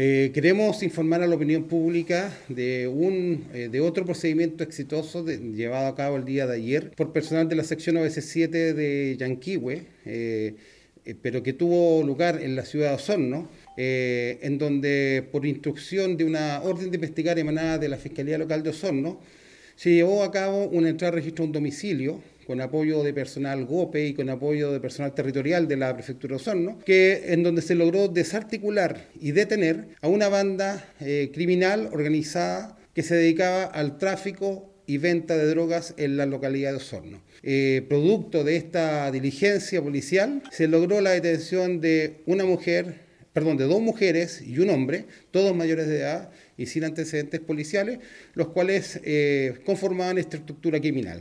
Eh, queremos informar a la opinión pública de, un, eh, de otro procedimiento exitoso llevado a cabo el día de ayer por personal de la sección OS7 de Yanquihue, eh, pero que tuvo lugar en la ciudad de Osorno, en donde por instrucción de una orden de investigar emanada de la Fiscalía Local de Osorno, se llevó a cabo una entrada registro a un domicilio con apoyo de personal GOPE y con apoyo de personal territorial de la prefectura de Osorno, que, en donde se logró desarticular y detener a una banda eh, criminal organizada que se dedicaba al tráfico y venta de drogas en la localidad de Osorno. Eh, producto de esta diligencia policial, se logró la detención de una mujer, perdón, de dos mujeres y un hombre, todos mayores de edad y sin antecedentes policiales, los cuales eh, conformaban esta estructura criminal.